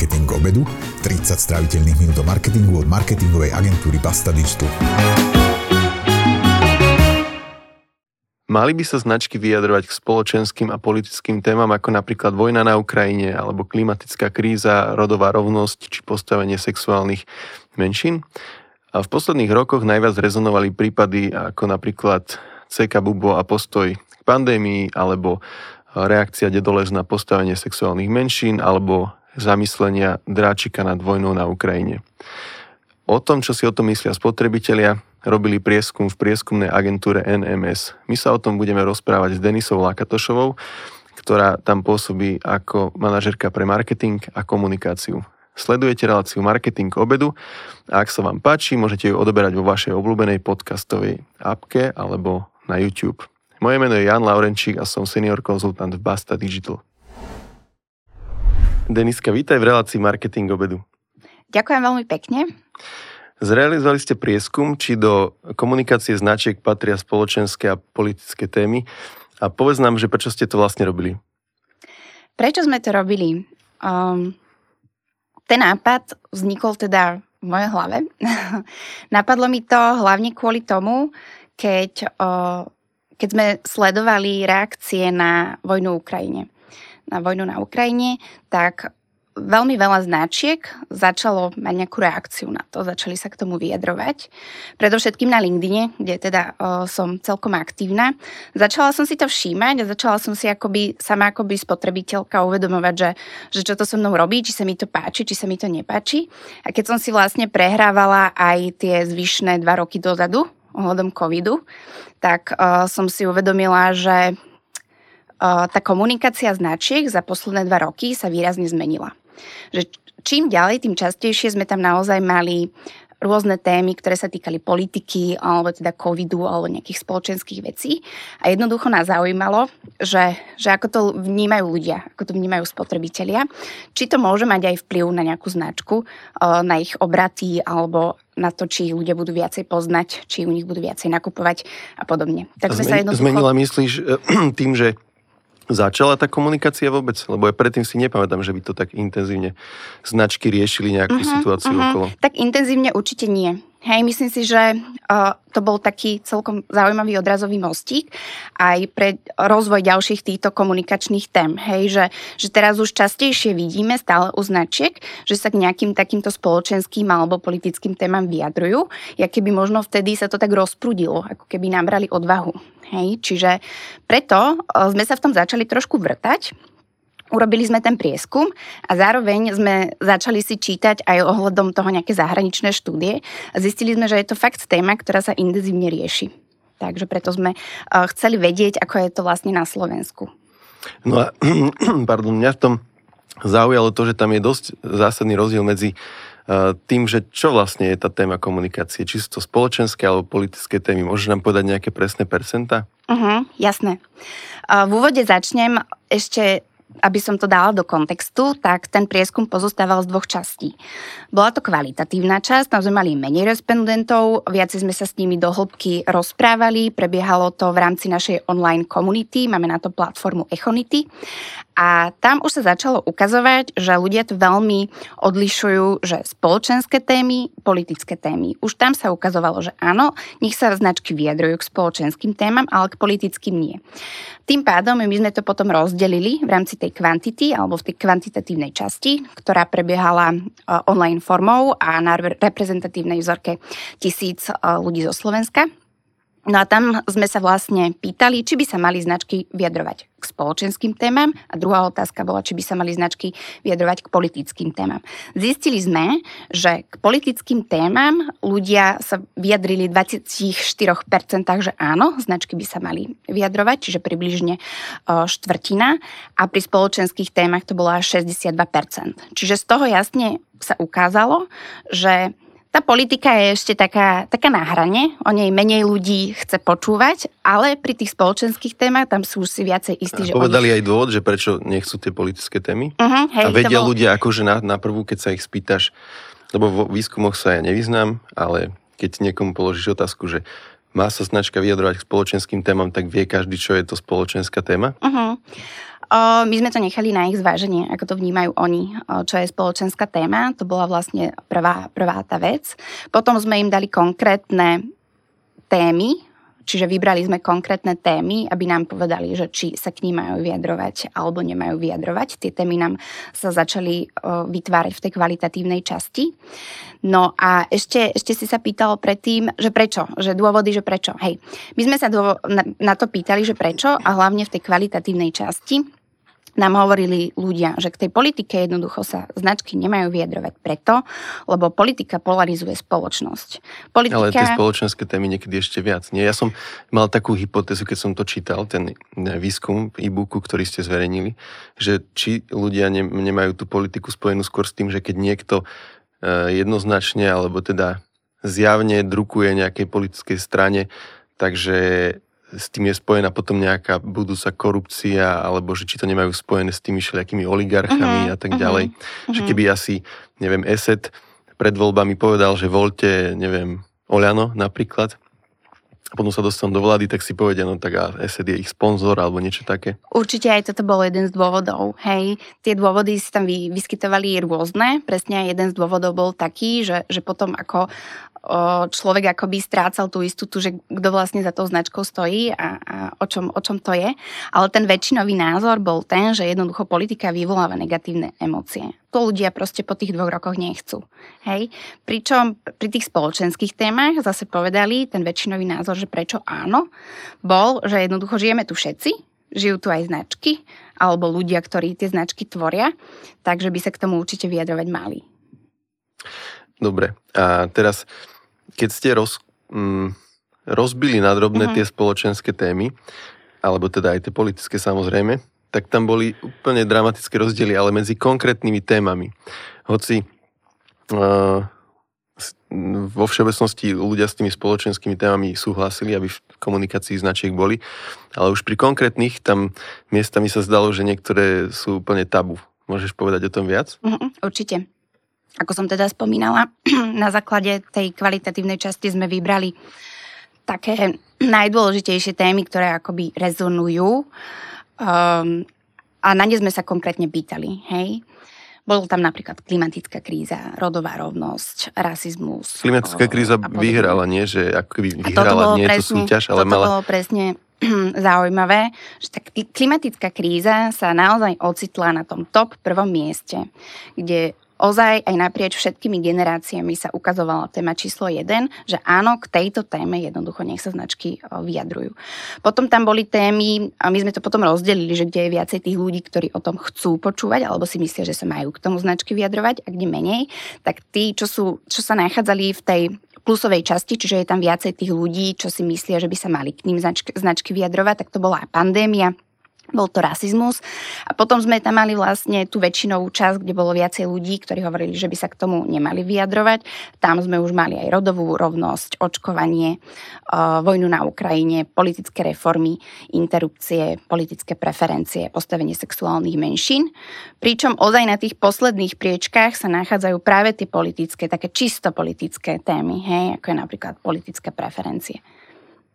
Marketing obedu, 30 stráviteľných minút o marketingu od marketingovej agentúry Basta Digital. Mali by sa značky vyjadrovať k spoločenským a politickým témam ako napríklad vojna na Ukrajine alebo klimatická kríza, rodová rovnosť či postavenie sexuálnych menšín? A v posledných rokoch najviac rezonovali prípady ako napríklad CK Bubo a postoj k pandémii alebo reakcia Dedoles na postavenie sexuálnych menšín alebo zamyslenia Dráčika nad vojnou na Ukrajine. O tom, čo si o tom myslia spotrebitelia, robili prieskum v prieskumnej agentúre NMS. My sa o tom budeme rozprávať s Denisou Lakatošovou, ktorá tam pôsobí ako manažerka pre marketing a komunikáciu. Sledujete reláciu Marketing obedu a ak sa vám páči, môžete ju odoberať vo vašej obľúbenej podcastovej appke alebo na YouTube. Moje meno je Jan Laurenčík a som senior konzultant v Basta Digital. Deniska, vítaj v relácii Marketing obedu. Ďakujem veľmi pekne. Zrealizovali ste prieskum, či do komunikácie značiek patria spoločenské a politické témy. A povedz nám, že prečo ste to vlastne robili? Prečo sme to robili? Um, ten nápad vznikol teda v mojej hlave. Napadlo mi to hlavne kvôli tomu, keď, uh, keď sme sledovali reakcie na vojnu v Ukrajine. Na vojnu na Ukrajine, tak veľmi veľa značiek začalo mať nejakú reakciu na to, začali sa k tomu vyjadrovať. Predovšetkým na LinkedIne, kde teda o, som celkom aktívna. Začala som si to všímať a začala som si akoby, sama akoby spotrebiteľka uvedomovať, že, že čo to so mnou robí, či sa mi to páči, či sa mi to nepáči. A keď som si vlastne prehrávala aj tie zvyšné dva roky dozadu, ohľadom covidu, tak uh, som si uvedomila, že tá komunikácia značiek za posledné dva roky sa výrazne zmenila. Že čím ďalej, tým častejšie sme tam naozaj mali rôzne témy, ktoré sa týkali politiky alebo teda covidu alebo nejakých spoločenských vecí. A jednoducho nás zaujímalo, že, že ako to vnímajú ľudia, ako to vnímajú spotrebitelia, či to môže mať aj vplyv na nejakú značku, na ich obraty alebo na to, či ich ľudia budú viacej poznať, či u nich budú viacej nakupovať a podobne. Tak sme sa jednoducho... Zmenila myslíš tým, že začala tá komunikácia vôbec? Lebo ja predtým si nepamätám, že by to tak intenzívne značky riešili nejakú uh-huh, situáciu uh-huh. okolo. Tak intenzívne určite nie. Hej, myslím si, že uh, to bol taký celkom zaujímavý odrazový mostík aj pre rozvoj ďalších týchto komunikačných tém. Hej, že, že teraz už častejšie vidíme stále u značiek, že sa k nejakým takýmto spoločenským alebo politickým témam vyjadrujú, ja keby možno vtedy sa to tak rozprudilo, ako keby nám brali odvahu. Hej, čiže preto uh, sme sa v tom začali trošku vrtať Urobili sme ten prieskum a zároveň sme začali si čítať aj ohľadom toho nejaké zahraničné štúdie zistili sme, že je to fakt téma, ktorá sa intenzívne rieši. Takže preto sme uh, chceli vedieť, ako je to vlastne na Slovensku. No a pardon, mňa v tom zaujalo to, že tam je dosť zásadný rozdiel medzi uh, tým, že čo vlastne je tá téma komunikácie. Či sú to spoločenské alebo politické témy. Môžeš nám povedať nejaké presné percentá? Uh-huh, jasné. Uh, v úvode začnem ešte aby som to dala do kontextu, tak ten prieskum pozostával z dvoch častí. Bola to kvalitatívna časť, tam sme mali menej respondentov, viac sme sa s nimi do hĺbky rozprávali, prebiehalo to v rámci našej online komunity, máme na to platformu Echonity a tam už sa začalo ukazovať, že ľudia to veľmi odlišujú, že spoločenské témy, politické témy. Už tam sa ukazovalo, že áno, nech sa značky vyjadrujú k spoločenským témam, ale k politickým nie. Tým pádom my sme to potom rozdelili v rámci tej kvantity alebo v tej kvantitatívnej časti, ktorá prebiehala e, online formou a na reprezentatívnej vzorke tisíc e, ľudí zo Slovenska. No a tam sme sa vlastne pýtali, či by sa mali značky vyjadrovať k spoločenským témam a druhá otázka bola, či by sa mali značky vyjadrovať k politickým témam. Zistili sme, že k politickým témam ľudia sa vyjadrili 24%, že áno, značky by sa mali vyjadrovať, čiže približne štvrtina a pri spoločenských témach to bolo až 62%. Čiže z toho jasne sa ukázalo, že tá politika je ešte taká, taká na hrane, o nej menej ľudí chce počúvať, ale pri tých spoločenských témach tam sú už si viacej istí, že Povedali oni... aj dôvod, že prečo nechcú tie politické témy? Uh-huh, hej, A vedia bol... ľudia akože na, na prvú, keď sa ich spýtaš, lebo vo výskumoch sa ja nevyznám, ale keď niekomu položíš otázku, že má sa značka vyjadrovať k spoločenským témam, tak vie každý, čo je to spoločenská téma? Uh-huh. My sme to nechali na ich zváženie, ako to vnímajú oni, čo je spoločenská téma. To bola vlastne prvá, prvá tá vec. Potom sme im dali konkrétne témy, Čiže vybrali sme konkrétne témy, aby nám povedali, že či sa k ním majú vyjadrovať alebo nemajú vyjadrovať. Tie témy nám sa začali vytvárať v tej kvalitatívnej časti. No a ešte, ešte si sa pýtal predtým, že prečo, že dôvody, že prečo. Hej, my sme sa na, na to pýtali, že prečo a hlavne v tej kvalitatívnej časti nám hovorili ľudia, že k tej politike jednoducho sa značky nemajú vyjadrovať preto, lebo politika polarizuje spoločnosť. Politika... Ale tie spoločenské témy niekedy ešte viac. Nie? Ja som mal takú hypotézu, keď som to čítal, ten výskum v e-booku, ktorý ste zverejnili, že či ľudia ne, nemajú tú politiku spojenú skôr s tým, že keď niekto e, jednoznačne alebo teda zjavne drukuje nejakej politickej strane, takže s tým je spojená potom nejaká budúca korupcia, alebo že či to nemajú spojené s tými všelijakými oligarchami uh-huh, a tak ďalej. Uh-huh. Že keby asi, neviem, ESET pred voľbami povedal, že voľte, neviem, Oľano napríklad, a potom sa dostanú do vlády, tak si povedia, no tak a ESET je ich sponzor alebo niečo také. Určite aj toto bol jeden z dôvodov. Hej, tie dôvody si tam vyskytovali rôzne. Presne aj jeden z dôvodov bol taký, že, že potom ako človek akoby strácal tú istotu, že kto vlastne za tou značkou stojí a, a o, čom, o čom to je. Ale ten väčšinový názor bol ten, že jednoducho politika vyvoláva negatívne emócie. To ľudia proste po tých dvoch rokoch nechcú. Hej? Pričom pri tých spoločenských témach zase povedali ten väčšinový názor, že prečo áno, bol, že jednoducho žijeme tu všetci, žijú tu aj značky, alebo ľudia, ktorí tie značky tvoria, takže by sa k tomu určite vyjadrovať mali. Dobre, a teraz, keď ste roz, mm, rozbili na drobné uh-huh. tie spoločenské témy, alebo teda aj tie politické samozrejme, tak tam boli úplne dramatické rozdiely, ale medzi konkrétnymi témami. Hoci uh, vo všeobecnosti ľudia s tými spoločenskými témami súhlasili, aby v komunikácii značiek boli, ale už pri konkrétnych tam miestami sa zdalo, že niektoré sú úplne tabu. Môžeš povedať o tom viac? Uh-huh, určite. Ako som teda spomínala, na základe tej kvalitatívnej časti sme vybrali také najdôležitejšie témy, ktoré akoby rezonujú um, a na ne sme sa konkrétne pýtali, hej. Bolo tam napríklad klimatická kríza, rodová rovnosť, rasizmus. Klimatická kríza vyhrala, nie? Že ako vyhrala, nie je to súťaž, ale toto mala... bolo presne zaujímavé, že tá klimatická kríza sa naozaj ocitla na tom top prvom mieste, kde ozaj aj naprieč všetkými generáciami sa ukazovala téma číslo 1, že áno, k tejto téme jednoducho nech sa značky vyjadrujú. Potom tam boli témy, a my sme to potom rozdelili, že kde je viacej tých ľudí, ktorí o tom chcú počúvať, alebo si myslia, že sa majú k tomu značky vyjadrovať, a kde menej, tak tí, čo, sú, čo sa nachádzali v tej plusovej časti, čiže je tam viacej tých ľudí, čo si myslia, že by sa mali k ním značky, značky vyjadrovať, tak to bola pandémia, bol to rasizmus. A potom sme tam mali vlastne tú väčšinovú časť, kde bolo viacej ľudí, ktorí hovorili, že by sa k tomu nemali vyjadrovať. Tam sme už mali aj rodovú rovnosť, očkovanie, vojnu na Ukrajine, politické reformy, interrupcie, politické preferencie, postavenie sexuálnych menšín. Pričom ozaj na tých posledných priečkách sa nachádzajú práve tie politické, také čisto politické témy, hej, ako je napríklad politické preferencie.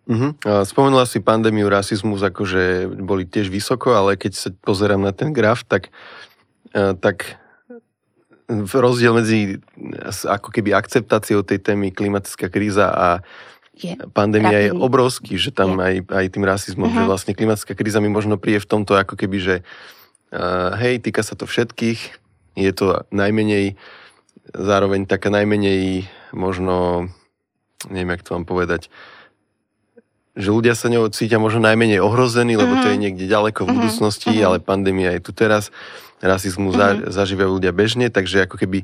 Uh-huh. Spomenula si pandémiu, rasizmus, akože boli tiež vysoko, ale keď sa pozerám na ten graf, tak, e, tak rozdiel medzi ako keby akceptáciou tej témy klimatická kríza a je pandémia rapidný. je obrovský, že tam je. aj, aj tým rasizmom, uh-huh. že vlastne klimatická kríza mi možno príde v tomto ako keby, že uh, hej, týka sa to všetkých, je to najmenej, zároveň taká najmenej možno, neviem, jak to vám povedať, že ľudia sa ňou cítia možno najmenej ohrození, lebo mm-hmm. to je mhm. niekde ďaleko v mhm. budúcnosti, mm-hmm. ale pandémia je tu teraz, rasizmus mm-hmm. zažívajú ľudia bežne, takže ako keby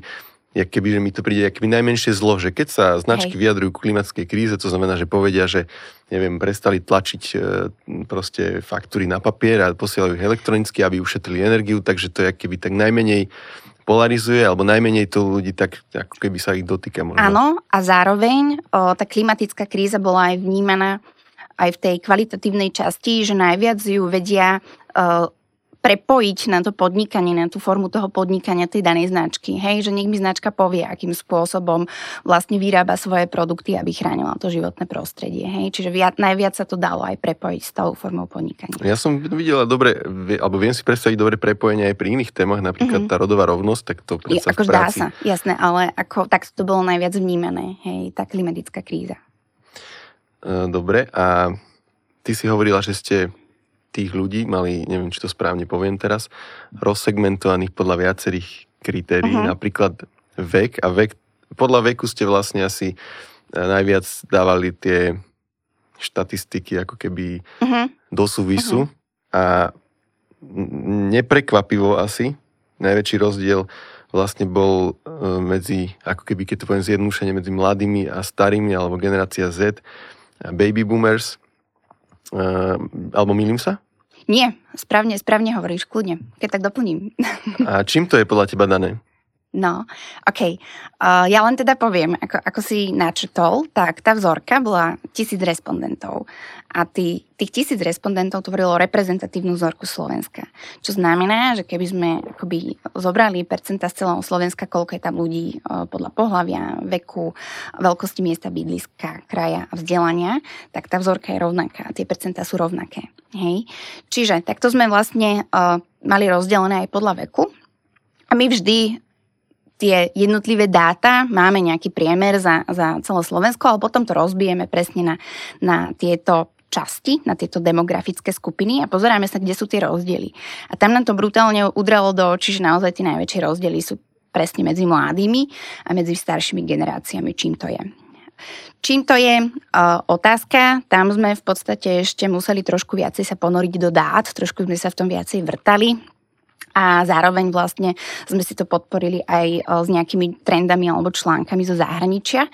jak keby, že mi to príde keby najmenšie zlo, že keď sa značky Hej. vyjadrujú k klimatickej kríze, to znamená, že povedia, že neviem, prestali tlačiť e, proste faktúry na papier a posielajú ich elektronicky, aby ušetrili energiu, takže to je keby tak najmenej polarizuje, alebo najmenej to ľudí tak, ako keby sa ich dotýka. Možno. Áno, a zároveň o, tá klimatická kríza bola aj vnímaná aj v tej kvalitatívnej časti, že najviac ju vedia uh, prepojiť na to podnikanie, na tú formu toho podnikania tej danej značky. Hej, že nech mi značka povie, akým spôsobom vlastne vyrába svoje produkty, aby chránila to životné prostredie. Hej, čiže viac, najviac sa to dalo aj prepojiť s tou formou podnikania. Ja som videla dobre, alebo viem si predstaviť dobre prepojenie aj pri iných témach, napríklad mm-hmm. tá rodová rovnosť, tak to predsa Ako dá sa, jasné, ale ako, tak to bolo najviac vnímané, hej, tá klimatická kríza. E, dobre, a ty si hovorila, že ste tých ľudí mali, neviem, či to správne poviem teraz, rozsegmentovaných podľa viacerých kritérií, uh-huh. napríklad vek a vek, podľa veku ste vlastne asi e, najviac dávali tie štatistiky ako keby uh-huh. do súvisu uh-huh. a neprekvapivo asi najväčší rozdiel vlastne bol e, medzi, ako keby, keď to poviem zjednúšenie medzi mladými a starými, alebo generácia Z, baby boomers, Uh, alebo milím sa? Nie, správne, správne hovoríš, kľudne, keď tak doplním. A čím to je podľa teba dané? No, OK. Uh, ja len teda poviem, ako, ako si načrtol, tak tá vzorka bola tisíc respondentov. A tý, tých tisíc respondentov tvorilo reprezentatívnu vzorku Slovenska. Čo znamená, že keby sme akoby zobrali percenta z celého Slovenska, koľko je tam ľudí uh, podľa pohľavia, veku, veľkosti miesta bydliska, kraja a vzdelania, tak tá vzorka je rovnaká. Tie percentá sú rovnaké. Hej? Čiže takto sme vlastne uh, mali rozdelené aj podľa veku. A my vždy tie jednotlivé dáta, máme nejaký priemer za, za celé Slovensko, ale potom to rozbijeme presne na, na tieto časti, na tieto demografické skupiny a pozeráme sa, kde sú tie rozdiely. A tam nám to brutálne udralo do očí, že naozaj tie najväčšie rozdiely sú presne medzi mladými a medzi staršími generáciami, čím to je. Čím to je uh, otázka, tam sme v podstate ešte museli trošku viacej sa ponoriť do dát, trošku sme sa v tom viacej vrtali, a zároveň vlastne sme si to podporili aj e, s nejakými trendami alebo článkami zo zahraničia.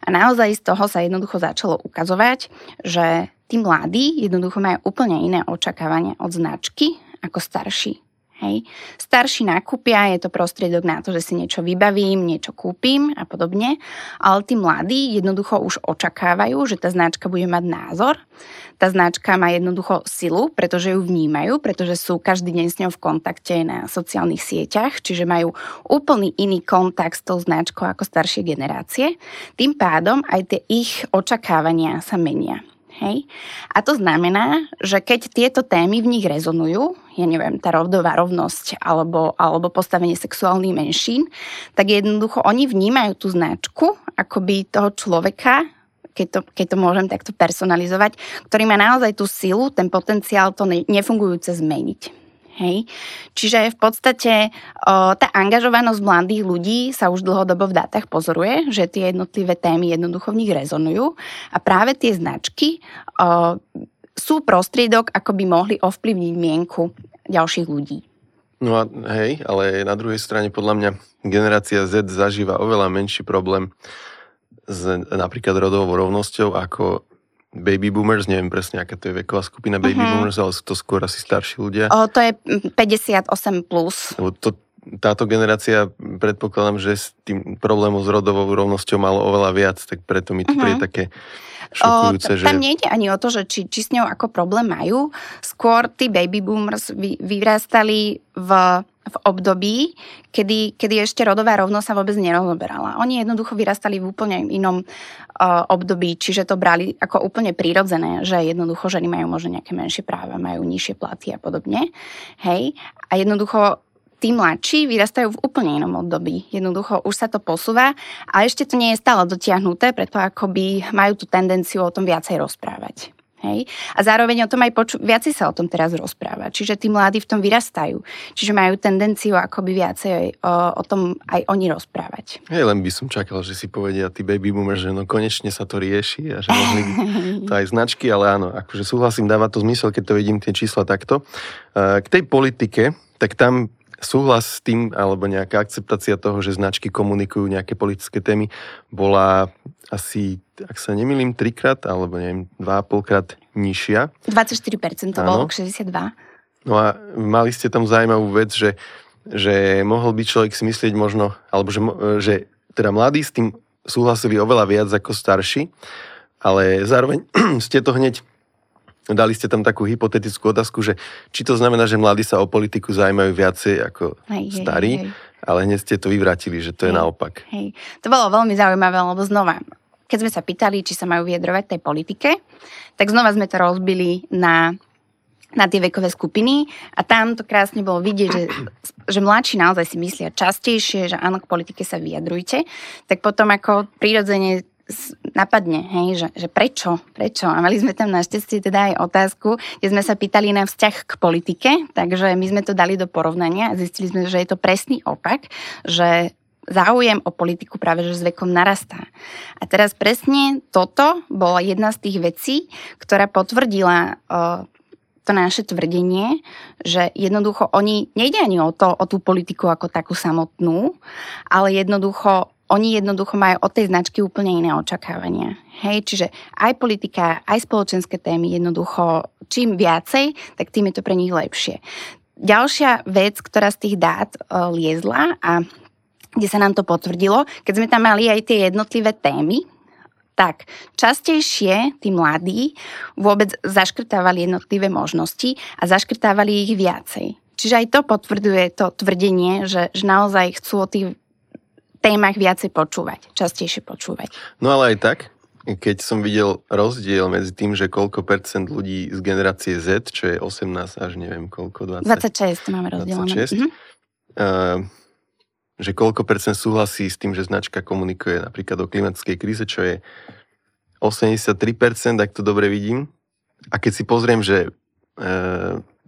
A naozaj z toho sa jednoducho začalo ukazovať, že tí mladí jednoducho majú úplne iné očakávania od značky ako starší. Hej. Starší nákupia, je to prostriedok na to, že si niečo vybavím, niečo kúpim a podobne, ale tí mladí jednoducho už očakávajú, že tá značka bude mať názor. Tá značka má jednoducho silu, pretože ju vnímajú, pretože sú každý deň s ňou v kontakte na sociálnych sieťach, čiže majú úplný iný kontakt s tou značkou ako staršie generácie. Tým pádom aj tie ich očakávania sa menia. Hej? A to znamená, že keď tieto témy v nich rezonujú, ja neviem, tá rodová rovnosť alebo, alebo postavenie sexuálnych menšín, tak jednoducho oni vnímajú tú značku akoby toho človeka, keď to, keď to môžem takto personalizovať, ktorý má naozaj tú silu, ten potenciál to nefungujúce zmeniť. Hej. Čiže v podstate o, tá angažovanosť mladých ľudí sa už dlhodobo v dátach pozoruje, že tie jednotlivé témy jednoducho v nich rezonujú a práve tie značky o, sú prostriedok, ako by mohli ovplyvniť mienku ďalších ľudí. No a hej, ale na druhej strane podľa mňa generácia Z zažíva oveľa menší problém s napríklad rodovou rovnosťou ako baby boomers, neviem presne, aká to je veková skupina baby uh-huh. boomers, ale sú to skôr asi starší ľudia. O, to je 58+. Plus. To, táto generácia, predpokladám, že s tým problémom s rodovou rovnosťou malo oveľa viac, tak preto mi to uh-huh. príde také šokujúce. O, že... Tam nejde ani o to, že či, či s ňou ako problém majú. Skôr tí baby boomers vy, vyrastali v v období, kedy, kedy ešte rodová rovnosť sa vôbec nerozoberala. Oni jednoducho vyrastali v úplne inom uh, období, čiže to brali ako úplne prírodzené, že jednoducho ženy majú možno nejaké menšie práva, majú nižšie platy a podobne. Hej. A jednoducho tí mladší vyrastajú v úplne inom období. Jednoducho už sa to posúva a ešte to nie je stále dotiahnuté, preto akoby majú tú tendenciu o tom viacej rozprávať. Hej? A zároveň o tom aj poču- viacej sa o tom teraz rozpráva. Čiže tí mladí v tom vyrastajú. Čiže majú tendenciu akoby viacej o, o tom aj oni rozprávať. Hej, len by som čakal, že si povedia tí baby boomers, že no konečne sa to rieši a že mohli to aj značky, ale áno, akože súhlasím, dáva to zmysel, keď to vidím tie čísla takto. K tej politike, tak tam súhlas s tým, alebo nejaká akceptácia toho, že značky komunikujú nejaké politické témy, bola asi, ak sa nemýlim, trikrát, alebo neviem, dva a polkrát nižšia. 24% to bolo 62. No a mali ste tam zaujímavú vec, že, že mohol by človek si myslieť možno, alebo že, že teda mladí s tým súhlasili oveľa viac ako starší, ale zároveň ste to hneď dali ste tam takú hypotetickú otázku, že či to znamená, že mladí sa o politiku zaujímajú viacej ako hej, starí, hej, hej. ale hneď ste to vyvratili, že to hej, je naopak. Hej. To bolo veľmi zaujímavé, lebo znova, keď sme sa pýtali, či sa majú vyjadrovať tej politike, tak znova sme to rozbili na na tie vekové skupiny a tam to krásne bolo vidieť, že, že mladší naozaj si myslia častejšie, že áno, k politike sa vyjadrujte, tak potom ako prirodzene napadne, hej, že, že prečo, prečo. A mali sme tam našťastie teda aj otázku, kde sme sa pýtali na vzťah k politike, takže my sme to dali do porovnania a zistili sme, že je to presný opak, že záujem o politiku práve že s vekom narastá. A teraz presne toto bola jedna z tých vecí, ktorá potvrdila to naše tvrdenie, že jednoducho oni, nejde ani o to, o tú politiku ako takú samotnú, ale jednoducho oni jednoducho majú od tej značky úplne iné očakávania. Hej, čiže aj politika, aj spoločenské témy jednoducho čím viacej, tak tým je to pre nich lepšie. Ďalšia vec, ktorá z tých dát uh, liezla a kde sa nám to potvrdilo, keď sme tam mali aj tie jednotlivé témy, tak častejšie tí mladí vôbec zaškrtávali jednotlivé možnosti a zaškrtávali ich viacej. Čiže aj to potvrduje to tvrdenie, že, že naozaj chcú o tých témach viacej počúvať, častejšie počúvať. No ale aj tak, keď som videl rozdiel medzi tým, že koľko percent ľudí z generácie Z, čo je 18 až neviem koľko, 20, 26 máme rozdelené. 26, mm-hmm. uh, že koľko percent súhlasí s tým, že značka komunikuje napríklad o klimatickej kríze, čo je 83%, ak to dobre vidím. A keď si pozriem, že, e,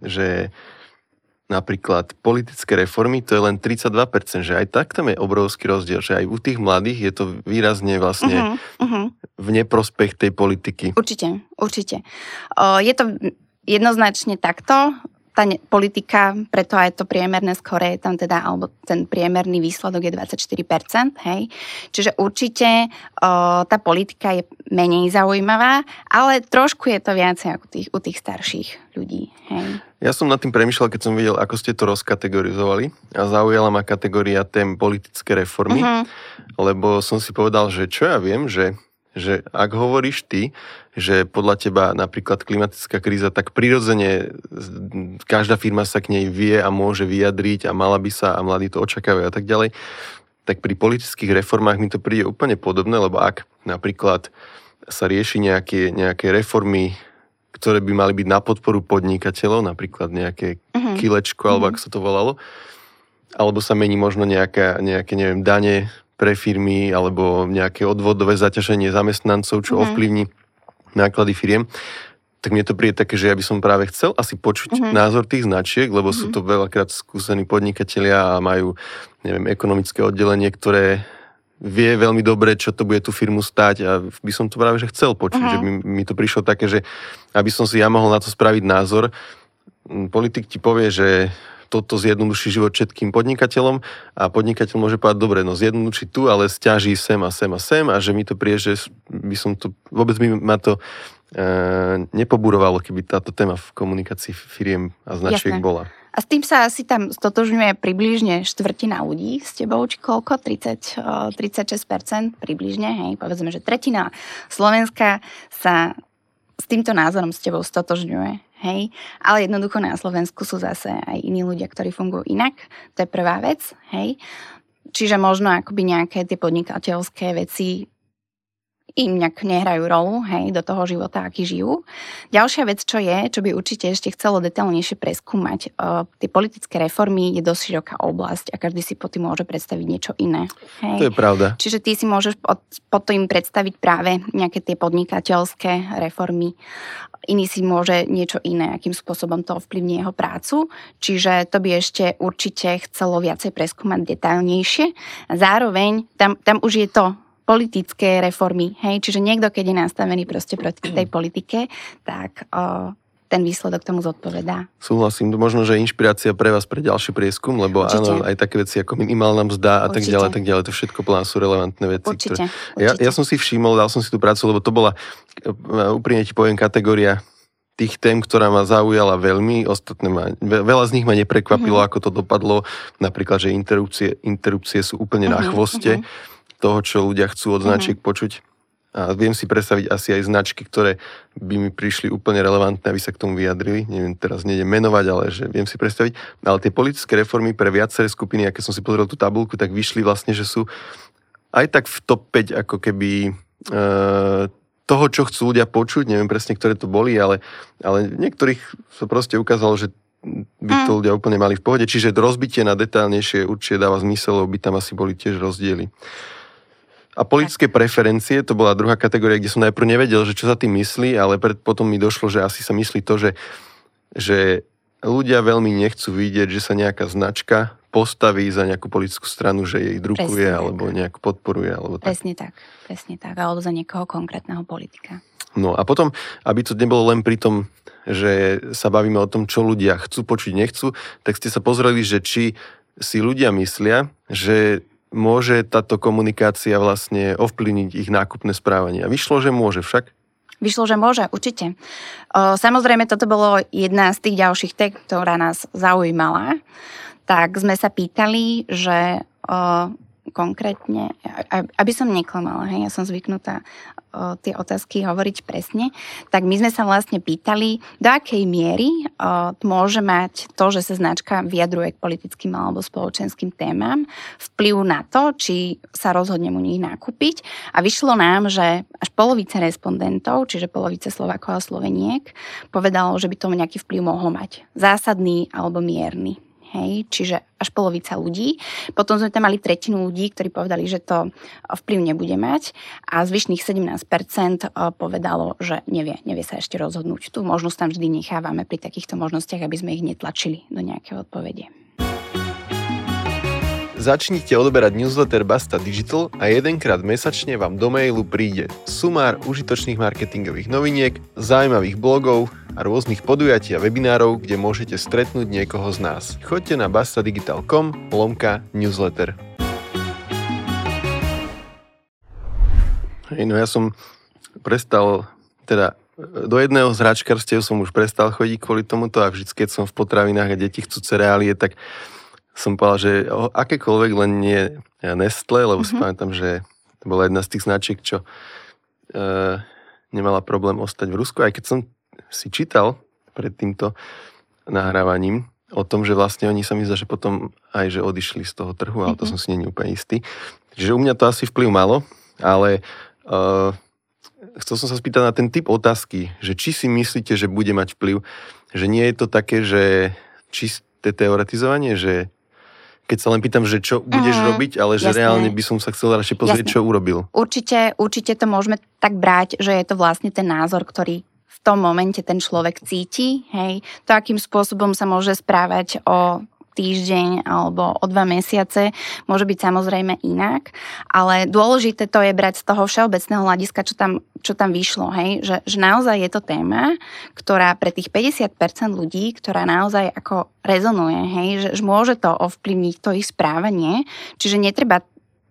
že napríklad politické reformy, to je len 32%, že aj tak tam je obrovský rozdiel, že aj u tých mladých je to výrazne vlastne uh-huh, uh-huh. v neprospech tej politiky. Určite, určite. Je to jednoznačne takto tá politika, preto aj to priemerné skore je tam teda, alebo ten priemerný výsledok je 24%, hej. Čiže určite o, tá politika je menej zaujímavá, ale trošku je to viacej ako tých, u tých starších ľudí, hej. Ja som nad tým premyšľal, keď som videl, ako ste to rozkategorizovali a zaujala ma kategória tém politické reformy, uh-huh. lebo som si povedal, že čo ja viem, že že ak hovoríš ty, že podľa teba napríklad klimatická kríza, tak prirodzene každá firma sa k nej vie a môže vyjadriť a mala by sa a mladí to očakávajú a tak ďalej, tak pri politických reformách mi to príde úplne podobné, lebo ak napríklad sa rieši nejaké, nejaké reformy, ktoré by mali byť na podporu podnikateľov, napríklad nejaké uh-huh. kilečko, alebo uh-huh. ako sa to volalo, alebo sa mení možno nejaká, nejaké, neviem, dane pre firmy alebo nejaké odvodové zaťaženie zamestnancov, čo mm. ovplyvní náklady firiem, tak mne to príde také, že ja by som práve chcel asi počuť mm-hmm. názor tých značiek, lebo mm-hmm. sú mhm. to veľakrát skúsení podnikatelia a majú, neviem, ekonomické oddelenie, ktoré vie veľmi dobre, čo to bude tú firmu stať a by som to práve že chcel počuť, uh-huh. že by mi to prišlo také, že aby som si ja mohol na to spraviť názor. Politik ti povie, že toto zjednoduší život všetkým podnikateľom a podnikateľ môže povedať, dobre, no zjednoduší tu, ale stiaží sem a sem a sem a že mi to príde, že by som to, vôbec by ma to e, nepoburovalo, keby táto téma v komunikácii firiem a značiek Jasné. bola. A s tým sa asi tam stotožňuje približne štvrtina ľudí s tebou, či koľko? 30, 36% približne, hej, povedzme, že tretina Slovenska sa s týmto názorom s tebou stotožňuje hej. Ale jednoducho na Slovensku sú zase aj iní ľudia, ktorí fungujú inak. To je prvá vec, hej. Čiže možno akoby nejaké tie podnikateľské veci im nejak nehrajú rolu, hej, do toho života, aký žijú. Ďalšia vec, čo je, čo by určite ešte chcelo detailnejšie preskúmať, uh, tie politické reformy je dosť široká oblasť a každý si pod tým môže predstaviť niečo iné. Hej. To je pravda. Čiže ty si môžeš pod, pod tým predstaviť práve nejaké tie podnikateľské reformy. Iný si môže niečo iné, akým spôsobom to ovplyvní jeho prácu. Čiže to by ešte určite chcelo viacej preskúmať detailnejšie. Zároveň tam, tam už je to politické reformy. Hej? Čiže niekto, keď je nastavený proste proti tej politike, tak o, ten výsledok tomu zodpovedá. Súhlasím, možno, že inšpirácia pre vás pre ďalší prieskum, lebo Určite. áno, aj také veci ako minimálna mzda a Určite. tak ďalej, tak ďalej, to všetko plán sú relevantné veci. Určite. Ktoré... Určite. Ja, ja som si všimol, dal som si tú prácu, lebo to bola, e, úprimne ti poviem, kategória tých tém, ktorá ma zaujala veľmi, ostatné ma, veľa z nich ma neprekvapilo, mm-hmm. ako to dopadlo, napríklad, že interrupcie, interrupcie sú úplne mm-hmm, na mhm, chvoste. Mm-hmm toho, čo ľudia chcú od značiek mm-hmm. počuť. a viem si predstaviť asi aj značky, ktoré by mi prišli úplne relevantné, aby sa k tomu vyjadrili. Neviem, teraz nejdem menovať, ale že viem si predstaviť. Ale tie politické reformy pre viaceré skupiny, aké som si pozrel tú tabulku, tak vyšli vlastne, že sú aj tak v top 5 ako keby e, toho, čo chcú ľudia počuť. Neviem presne, ktoré to boli, ale, ale niektorých sa proste ukázalo, že by to hm. ľudia úplne mali v pohode. Čiže rozbitie na detálnejšie určite dáva zmysel, lebo by tam asi boli tiež rozdiely. A politické preferencie, to bola druhá kategória, kde som najprv nevedel, že čo sa tým myslí, ale pred, potom mi došlo, že asi sa myslí to, že, že ľudia veľmi nechcú vidieť, že sa nejaká značka postaví za nejakú politickú stranu, že jej drukuje presne alebo tak. nejak podporuje. Alebo tak. Presne tak, presne tak, alebo za niekoho konkrétneho politika. No a potom, aby to nebolo len pri tom, že sa bavíme o tom, čo ľudia chcú počuť, nechcú, tak ste sa pozreli, že či si ľudia myslia, že môže táto komunikácia vlastne ovplyvniť ich nákupné správanie. A vyšlo, že môže však? Vyšlo, že môže, určite. Samozrejme, toto bolo jedna z tých ďalších tek, ktorá nás zaujímala. Tak sme sa pýtali, že konkrétne, aby som neklamala, hej, ja som zvyknutá o, tie otázky hovoriť presne, tak my sme sa vlastne pýtali, do akej miery o, môže mať to, že sa značka vyjadruje k politickým alebo spoločenským témam, vplyv na to, či sa rozhodne mu nich nakúpiť. A vyšlo nám, že až polovica respondentov, čiže polovica Slovákov a Sloveniek, povedalo, že by to nejaký vplyv mohol mať. Zásadný alebo mierny hej, čiže až polovica ľudí. Potom sme tam mali tretinu ľudí, ktorí povedali, že to vplyv nebude mať a zvyšných 17% povedalo, že nevie, nevie sa ešte rozhodnúť. Tu možnosť tam vždy nechávame pri takýchto možnostiach, aby sme ich netlačili do nejakého odpovede. Začnite odoberať newsletter Basta Digital a jedenkrát mesačne vám do mailu príde sumár užitočných marketingových noviniek, zaujímavých blogov a rôznych podujatí a webinárov, kde môžete stretnúť niekoho z nás. Choďte na bastadigital.com lomka newsletter. Hej, no ja som prestal, teda do jedného z hračkarstiev som už prestal chodiť kvôli tomuto a vždy, keď som v potravinách a deti chcú cereálie, tak som povedal, že akékoľvek len nie Nestle, lebo mm-hmm. si mhm. pamätám, že to bola jedna z tých značiek, čo e, nemala problém ostať v Rusku, aj keď som si čítal pred týmto nahrávaním o tom, že vlastne oni sa mi zdá, že potom aj že odišli z toho trhu, ale to mm-hmm. som si není úplne istý. Čiže u mňa to asi vplyv malo, ale uh, chcel som sa spýtať na ten typ otázky, že či si myslíte, že bude mať vplyv, že nie je to také, že čisté teoretizovanie, že keď sa len pýtam, že čo budeš mm, robiť, ale že jasné. reálne by som sa chcela radšej pozrieť, jasné. čo urobil. Určite, určite to môžeme tak brať, že je to vlastne ten názor, ktorý v tom momente ten človek cíti, hej, to, akým spôsobom sa môže správať o týždeň alebo o dva mesiace, môže byť samozrejme inak, ale dôležité to je brať z toho všeobecného hľadiska, čo tam, čo tam vyšlo, hej? Že, že naozaj je to téma, ktorá pre tých 50% ľudí, ktorá naozaj ako rezonuje, hej? Že, že môže to ovplyvniť to ich správanie, čiže netreba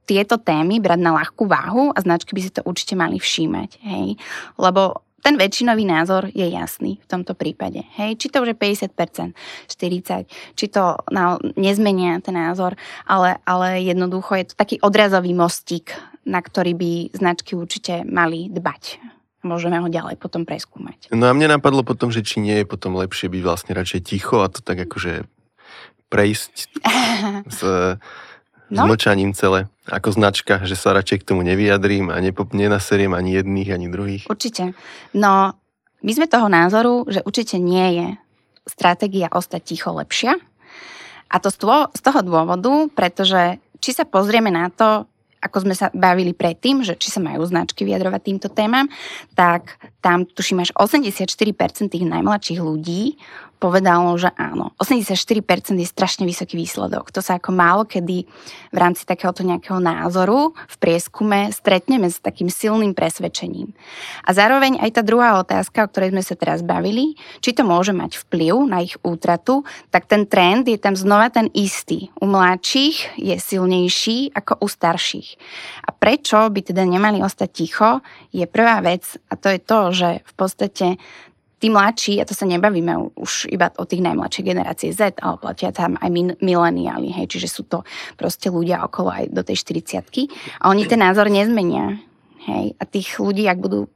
tieto témy brať na ľahkú váhu a značky by si to určite mali všímať, hej? Lebo ten väčšinový názor je jasný v tomto prípade. Hej, či to už je 50%, 40%, či to na, nezmenia ten názor, ale, ale jednoducho je to taký odrazový mostík, na ktorý by značky určite mali dbať. Môžeme ho ďalej potom preskúmať. No a mne napadlo potom, že či nie je potom lepšie byť vlastne radšej ticho a to tak akože prejsť s no? s mlčaním celé, ako značka, že sa radšej k tomu nevyjadrím a nepop, nenaseriem ani jedných, ani druhých. Určite. No, my sme toho názoru, že určite nie je stratégia ostať ticho lepšia. A to z toho dôvodu, pretože či sa pozrieme na to, ako sme sa bavili predtým, že či sa majú značky vyjadrovať týmto témam, tak tam tuším až 84% tých najmladších ľudí povedalo, že áno. 84% je strašne vysoký výsledok. To sa ako málo kedy v rámci takéhoto nejakého názoru v prieskume stretneme s takým silným presvedčením. A zároveň aj tá druhá otázka, o ktorej sme sa teraz bavili, či to môže mať vplyv na ich útratu, tak ten trend je tam znova ten istý. U mladších je silnejší ako u starších. A prečo by teda nemali ostať ticho, je prvá vec a to je to, že v podstate tí mladší, a to sa nebavíme už iba o tých najmladších generácií Z, ale platia tam aj mileniáli, hej, čiže sú to proste ľudia okolo aj do tej 40 a oni ten názor nezmenia. hej, a tých ľudí, ak budú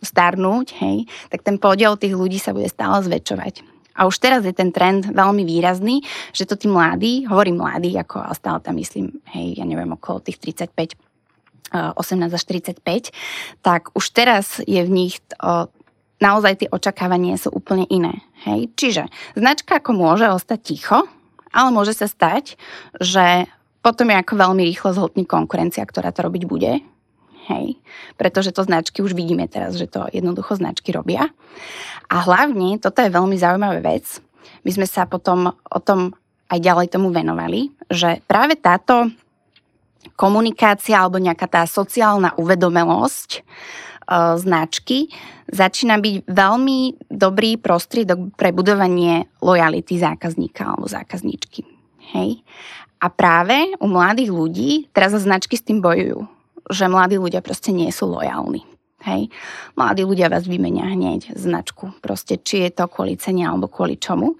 starnúť, hej, tak ten podiel tých ľudí sa bude stále zväčšovať. A už teraz je ten trend veľmi výrazný, že to tí mladí, hovorím mladí, ako stále tam myslím, hej, ja neviem, okolo tých 35, 18 eh, až 35, tak už teraz je v nich naozaj tie očakávania sú úplne iné. Hej? Čiže značka ako môže ostať ticho, ale môže sa stať, že potom je ako veľmi rýchlo zhltní konkurencia, ktorá to robiť bude. Hej. Pretože to značky už vidíme teraz, že to jednoducho značky robia. A hlavne, toto je veľmi zaujímavá vec, my sme sa potom o tom aj ďalej tomu venovali, že práve táto komunikácia alebo nejaká tá sociálna uvedomelosť značky začína byť veľmi dobrý prostriedok pre budovanie lojality zákazníka alebo zákazníčky. Hej. A práve u mladých ľudí teraz značky s tým bojujú že mladí ľudia proste nie sú lojálni. Hej. Mladí ľudia vás vymenia hneď značku. Proste, či je to kvôli cene alebo kvôli čomu.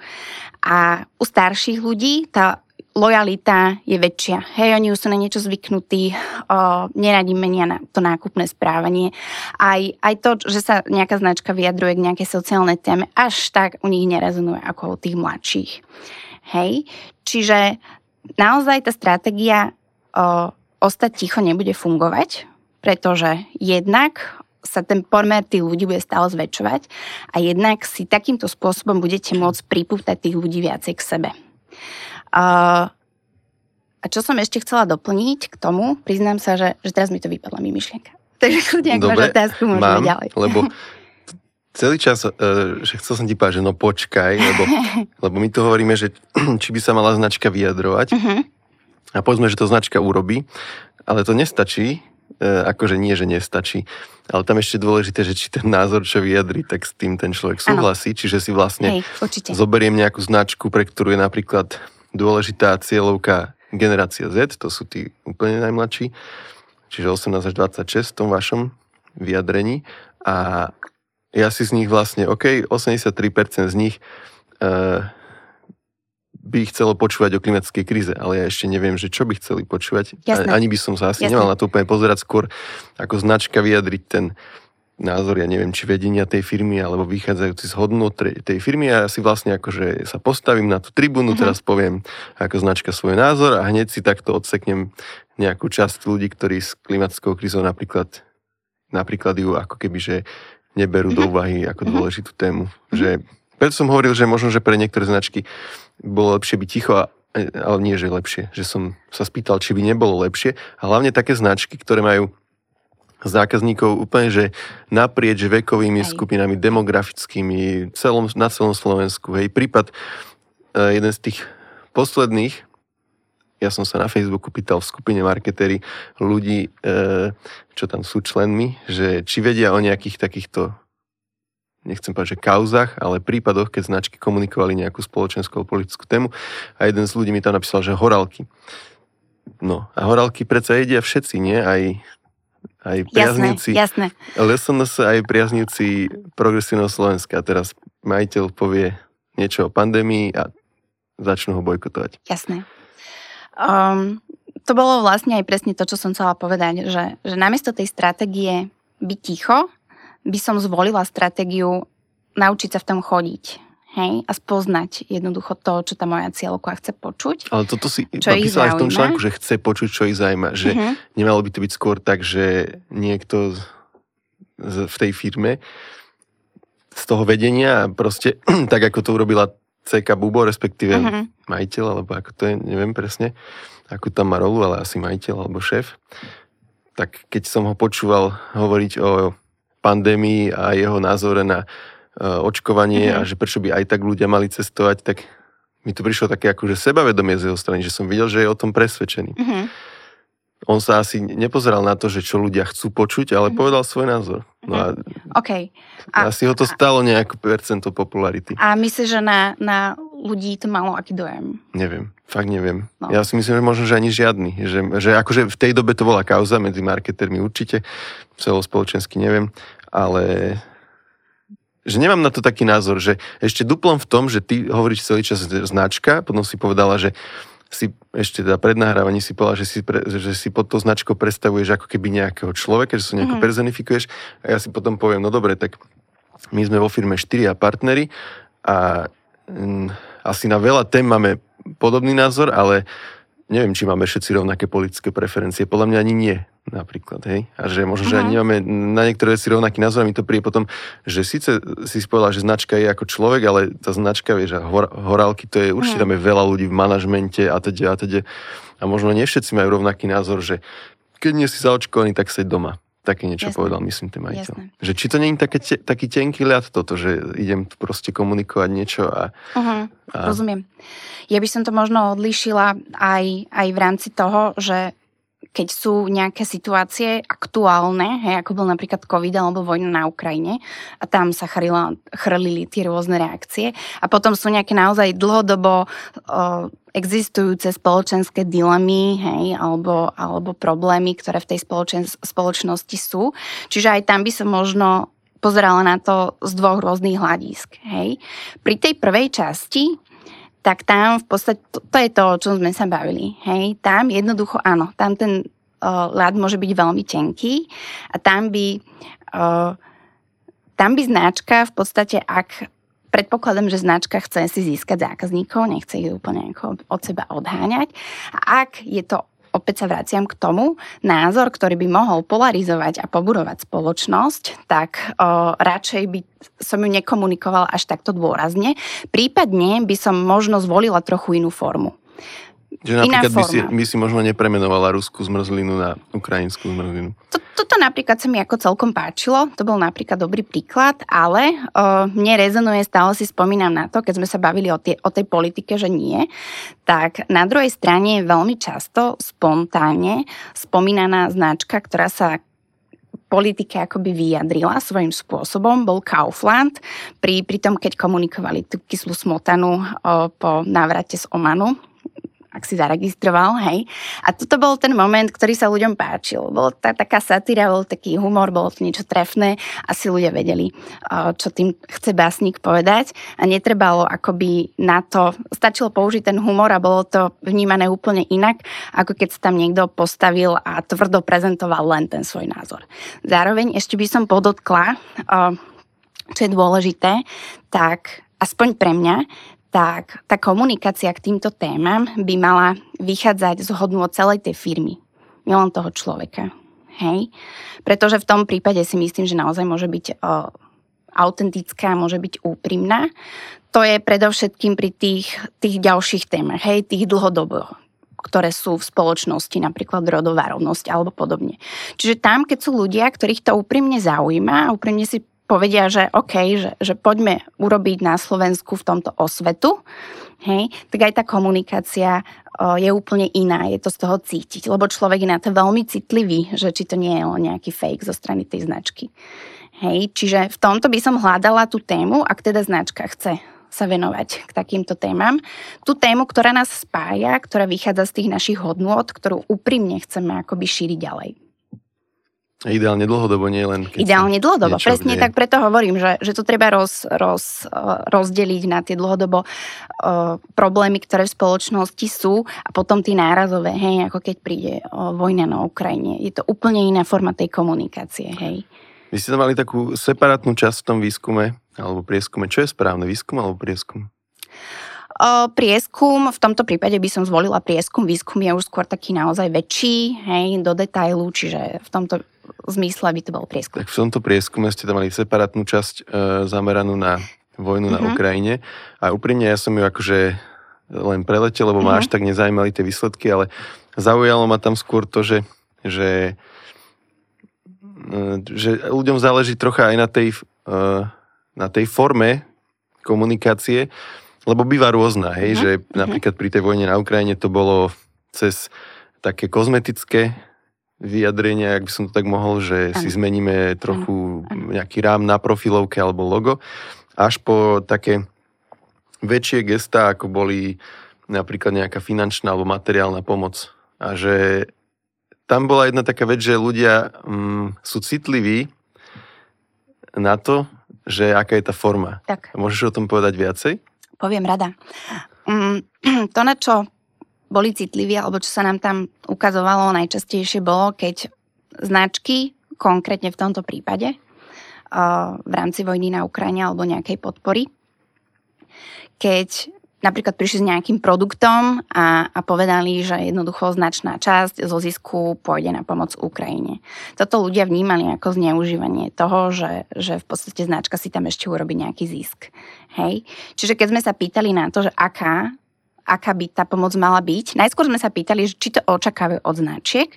A u starších ľudí tá lojalita je väčšia. Hej, oni už sú na niečo zvyknutí, o, neradi menia na to nákupné správanie. Aj, aj to, že sa nejaká značka vyjadruje k nejakej sociálnej téme, až tak u nich nerezonuje ako u tých mladších. Hej, čiže naozaj tá stratégia o, ostať ticho nebude fungovať, pretože jednak sa ten pomer tých ľudí bude stále zväčšovať a jednak si takýmto spôsobom budete môcť pripútať tých ľudí viacej k sebe. A čo som ešte chcela doplniť k tomu, priznám sa, že, že teraz mi to vypadla mi myšlienka. Takže kľudne, ak máš otázku, môžeme mám, ďalej. Lebo celý čas, e, že chcel som ti povedať, že no počkaj, lebo, lebo my tu hovoríme, že či by sa mala značka vyjadrovať. Uh-huh a povedzme, že to značka urobí, ale to nestačí, e, akože nie, že nestačí, ale tam ešte dôležité, že či ten názor, čo vyjadri, tak s tým ten človek súhlasí, ano. čiže si vlastne Hej, zoberiem nejakú značku, pre ktorú je napríklad dôležitá cieľovka generácia Z, to sú tí úplne najmladší, čiže 18 až 26 v tom vašom vyjadrení a ja si z nich vlastne, OK, 83% z nich e, by chcelo počúvať o klimatickej kríze, ale ja ešte neviem, že čo by chceli počúvať. Jasné. Ani by som sa asi Jasné. nemal na to úplne pozerať skôr ako značka vyjadriť ten názor, ja neviem, či vedenia tej firmy, alebo vychádzajúci z hodnot tej firmy a ja si vlastne akože sa postavím na tú tribúnu, uh-huh. teraz poviem ako značka svoj názor a hneď si takto odseknem nejakú časť ľudí, ktorí s klimatickou krízou napríklad, napríklad ju ako keby, že neberú do úvahy ako uh-huh. dôležitú tému. Uh-huh. Že, preto som hovoril, že možno, že pre niektoré značky bolo lepšie byť ticho, a, ale nie, že lepšie, že som sa spýtal, či by nebolo lepšie. A hlavne také značky, ktoré majú zákazníkov úplne, že naprieč vekovými Hej. skupinami, demografickými, celom, na celom Slovensku. Hej, prípad, uh, jeden z tých posledných, ja som sa na Facebooku pýtal v skupine marketéri ľudí, uh, čo tam sú členmi, že či vedia o nejakých takýchto nechcem povedať, že kauzach, ale prípadoch, keď značky komunikovali nejakú spoločenskú politickú tému a jeden z ľudí mi tam napísal, že horálky. No a horálky predsa jedia všetci, nie? Aj, aj priaznivci. Jasné, jasné. sa aj priaznivci progresívneho Slovenska. A teraz majiteľ povie niečo o pandémii a začnú ho bojkotovať. Jasné. Um, to bolo vlastne aj presne to, čo som chcela povedať, že, že namiesto tej stratégie byť ticho, by som zvolila stratégiu naučiť sa v tom chodiť. Hej, a spoznať jednoducho to, čo tá moja cieľka chce počuť. Ale toto si čo písala aj v tom článku, že chce počuť, čo ich zaujíma. Že uh-huh. nemalo by to byť skôr tak, že niekto z, v tej firme z toho vedenia proste, tak ako to urobila CK Bubo, respektíve uh-huh. majiteľ, alebo ako to je, neviem presne, ako tam má rolu, ale asi majiteľ alebo šéf. Tak keď som ho počúval hovoriť o pandémii a jeho názore na očkovanie mm-hmm. a že prečo by aj tak ľudia mali cestovať, tak mi to prišlo také akože sebavedomie z jeho strany, že som videl, že je o tom presvedčený. Mm-hmm. On sa asi nepozeral na to, že čo ľudia chcú počuť, ale mm-hmm. povedal svoj názor. No a okay. a, asi ho to stalo nejakú percento popularity. A myslíš, že na, na ľudí to malo aký dojem? Neviem, fakt neviem. No. Ja si myslím, že možno, že ani žiadny. Že, že akože v tej dobe to bola kauza medzi marketermi určite, celospoločensky neviem, ale že nemám na to taký názor, že ešte duplom v tom, že ty hovoríš celý čas značka, potom si povedala, že si ešte teda pred nahrávaním si povedal, že si, pre, že si pod to značkou predstavuješ ako keby nejakého človeka, že sa nejako mm-hmm. personifikuješ a ja si potom poviem, no dobre, tak my sme vo firme štyria partnery a m, asi na veľa tém máme podobný názor, ale neviem, či máme všetci rovnaké politické preferencie. Podľa mňa ani nie napríklad, hej? A že možno, že ani nemáme na niektoré veci rovnaký názor a mi to príde potom, že síce si povedal, že značka je ako človek, ale tá značka, vieš, a hor, horálky, to je, určite tam je veľa ľudí v manažmente a teda a teda. A možno nie všetci majú rovnaký názor, že keď nie si zaočkovaný, tak seď doma. Také niečo Jasne. povedal, myslím, ten majiteľ. Jasne. Že či to nie je také, te, taký tenký ľad toto, že idem tu proste komunikovať niečo a, uh-huh, a... Rozumiem. Ja by som to možno odlíšila aj, aj v rámci toho, že keď sú nejaké situácie aktuálne, hej, ako bol napríklad COVID alebo vojna na Ukrajine a tam sa chrlila, chrlili tie rôzne reakcie a potom sú nejaké naozaj dlhodobo o, existujúce spoločenské dilemy hej, alebo, alebo problémy, ktoré v tej spoločen, spoločnosti sú. Čiže aj tam by som možno pozerala na to z dvoch rôznych hľadisk. Hej. Pri tej prvej časti tak tam v podstate, to, to je to, o čom sme sa bavili. Hej, tam jednoducho áno, tam ten uh, ľad môže byť veľmi tenký a tam by, uh, tam by značka v podstate, ak predpokladám, že značka chce si získať zákazníkov, nechce ich úplne od seba odháňať. A ak je to opäť sa vraciam k tomu, názor, ktorý by mohol polarizovať a poburovať spoločnosť, tak o, radšej by som ju nekomunikoval až takto dôrazne. Prípadne by som možno zvolila trochu inú formu. Že napríklad by si, by si možno nepremenovala ruskú zmrzlinu na ukrajinskú zmrzlinu. To, toto napríklad sa mi ako celkom páčilo, to bol napríklad dobrý príklad, ale o, mne rezonuje, stále si spomínam na to, keď sme sa bavili o, tie, o tej politike, že nie, tak na druhej strane je veľmi často spontánne spomínaná značka, ktorá sa politike akoby vyjadrila svojím spôsobom, bol Kaufland. Pri, pri tom, keď komunikovali tú kyslú smotanu o, po návrate z Omanu, ak si zaregistroval, hej. A toto bol ten moment, ktorý sa ľuďom páčil. Bol tá, taká satíra, bol taký humor, bolo to niečo trefné, asi ľudia vedeli, čo tým chce básnik povedať a netrebalo akoby na to, stačilo použiť ten humor a bolo to vnímané úplne inak, ako keď sa tam niekto postavil a tvrdo prezentoval len ten svoj názor. Zároveň ešte by som podotkla, čo je dôležité, tak aspoň pre mňa, tak tá komunikácia k týmto témam by mala vychádzať z hodnú od celej tej firmy, nielen toho človeka. Hej? Pretože v tom prípade si myslím, že naozaj môže byť o, autentická, môže byť úprimná. To je predovšetkým pri tých, tých ďalších témach, hej, tých dlhodobo, ktoré sú v spoločnosti, napríklad rodová rovnosť alebo podobne. Čiže tam, keď sú ľudia, ktorých to úprimne zaujíma a úprimne si povedia, že OK, že, že poďme urobiť na Slovensku v tomto osvetu, hej, tak aj tá komunikácia o, je úplne iná, je to z toho cítiť, lebo človek je na to veľmi citlivý, že či to nie je len nejaký fake zo strany tej značky. Hej, čiže v tomto by som hľadala tú tému, ak teda značka chce sa venovať k takýmto témam. Tú tému, ktorá nás spája, ktorá vychádza z tých našich hodnôt, ktorú úprimne chceme akoby šíriť ďalej. Ideálne dlhodobo, nie len keď Ideálne dlhodobo, presne tak preto hovorím, že, že to treba roz, roz, rozdeliť na tie dlhodobo uh, problémy, ktoré v spoločnosti sú a potom tie nárazové, hej, ako keď príde uh, vojna na Ukrajine. Je to úplne iná forma tej komunikácie, hej. Vy ste tam mali takú separátnu časť v tom výskume, alebo prieskume. Čo je správne, výskum alebo prieskum? Prieskum, v tomto prípade by som zvolila prieskum, výskum je už skôr taký naozaj väčší, hej, do detailu, čiže v tomto zmysle by to bol prieskum. Tak v tomto prieskume ste tam mali separátnu časť e, zameranú na vojnu mm-hmm. na mhm. Ukrajine a úprimne ja som ju akože len preletel, lebo mm-hmm. ma až tak nezajímali tie výsledky, ale zaujalo ma tam skôr to, že, že, e, že ľuďom záleží trocha aj na tej, e, na tej forme komunikácie, lebo býva rôzna, hej, uh-huh. že mhm. napríklad pri tej vojne na Ukrajine to bolo cez také kozmetické vyjadrenia, ak by som to tak mohol, že uh-huh. si zmeníme trochu uh-huh. nejaký rám na profilovke alebo logo, až po také väčšie gestá, ako boli napríklad nejaká finančná alebo materiálna pomoc. A že tam bola jedna taká vec, že ľudia mm, sú citliví na to, že aká je tá forma. Tak. Môžeš o tom povedať viacej? Poviem rada. Mm, to, na čo boli citliví, alebo čo sa nám tam ukazovalo najčastejšie bolo, keď značky, konkrétne v tomto prípade, v rámci vojny na Ukrajine alebo nejakej podpory, keď napríklad prišli s nejakým produktom a, a povedali, že jednoducho značná časť zo zisku pôjde na pomoc Ukrajine. Toto ľudia vnímali ako zneužívanie toho, že, že v podstate značka si tam ešte urobí nejaký zisk. Hej? Čiže keď sme sa pýtali na to, že aká aká by tá pomoc mala byť. Najskôr sme sa pýtali, či to očakávajú od značiek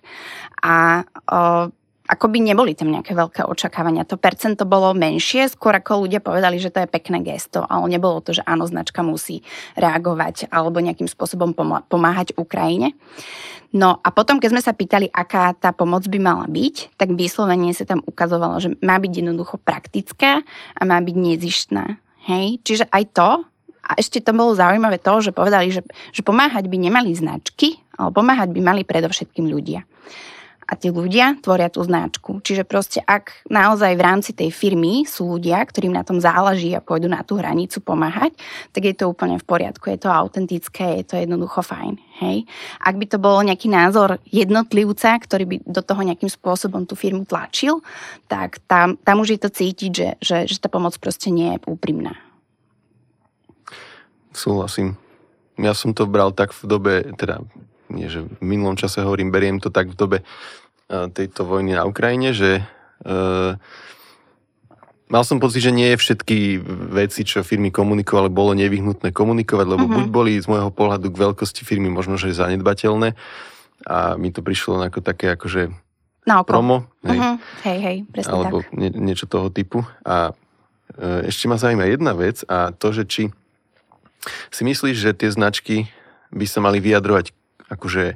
a o, ako by neboli tam nejaké veľké očakávania. To percento bolo menšie, skôr ako ľudia povedali, že to je pekné gesto, ale nebolo to, že áno, značka musí reagovať alebo nejakým spôsobom pomáhať Ukrajine. No a potom, keď sme sa pýtali, aká tá pomoc by mala byť, tak vyslovene sa tam ukazovalo, že má byť jednoducho praktická a má byť nezištná. Hej? Čiže aj to, a ešte to bolo zaujímavé to, že povedali, že, že pomáhať by nemali značky, ale pomáhať by mali predovšetkým ľudia a tí ľudia tvoria tú značku. Čiže proste ak naozaj v rámci tej firmy sú ľudia, ktorým na tom záleží a pôjdu na tú hranicu pomáhať, tak je to úplne v poriadku, je to autentické, je to jednoducho fajn. Hej? Ak by to bol nejaký názor jednotlivca, ktorý by do toho nejakým spôsobom tú firmu tlačil, tak tam, tam už je to cítiť, že, že, že tá pomoc proste nie je úprimná. Súhlasím. Ja som to bral tak v dobe, teda nie že v minulom čase hovorím, beriem to tak v dobe e, tejto vojny na Ukrajine, že uh, mal som pocit, že nie všetky veci, čo firmy komunikovali, bolo nevyhnutné komunikovať, lebo uh-huh. buď boli z môjho pohľadu k veľkosti firmy možno, že zanedbateľné a mi to prišlo ako také akože na promo. Hej, uh-huh. hej, hej presne Alebo tak. Nie, niečo toho typu. A uh, ešte ma zaujíma jedna vec a to, že či si myslíš, že tie značky by sa mali vyjadrovať akože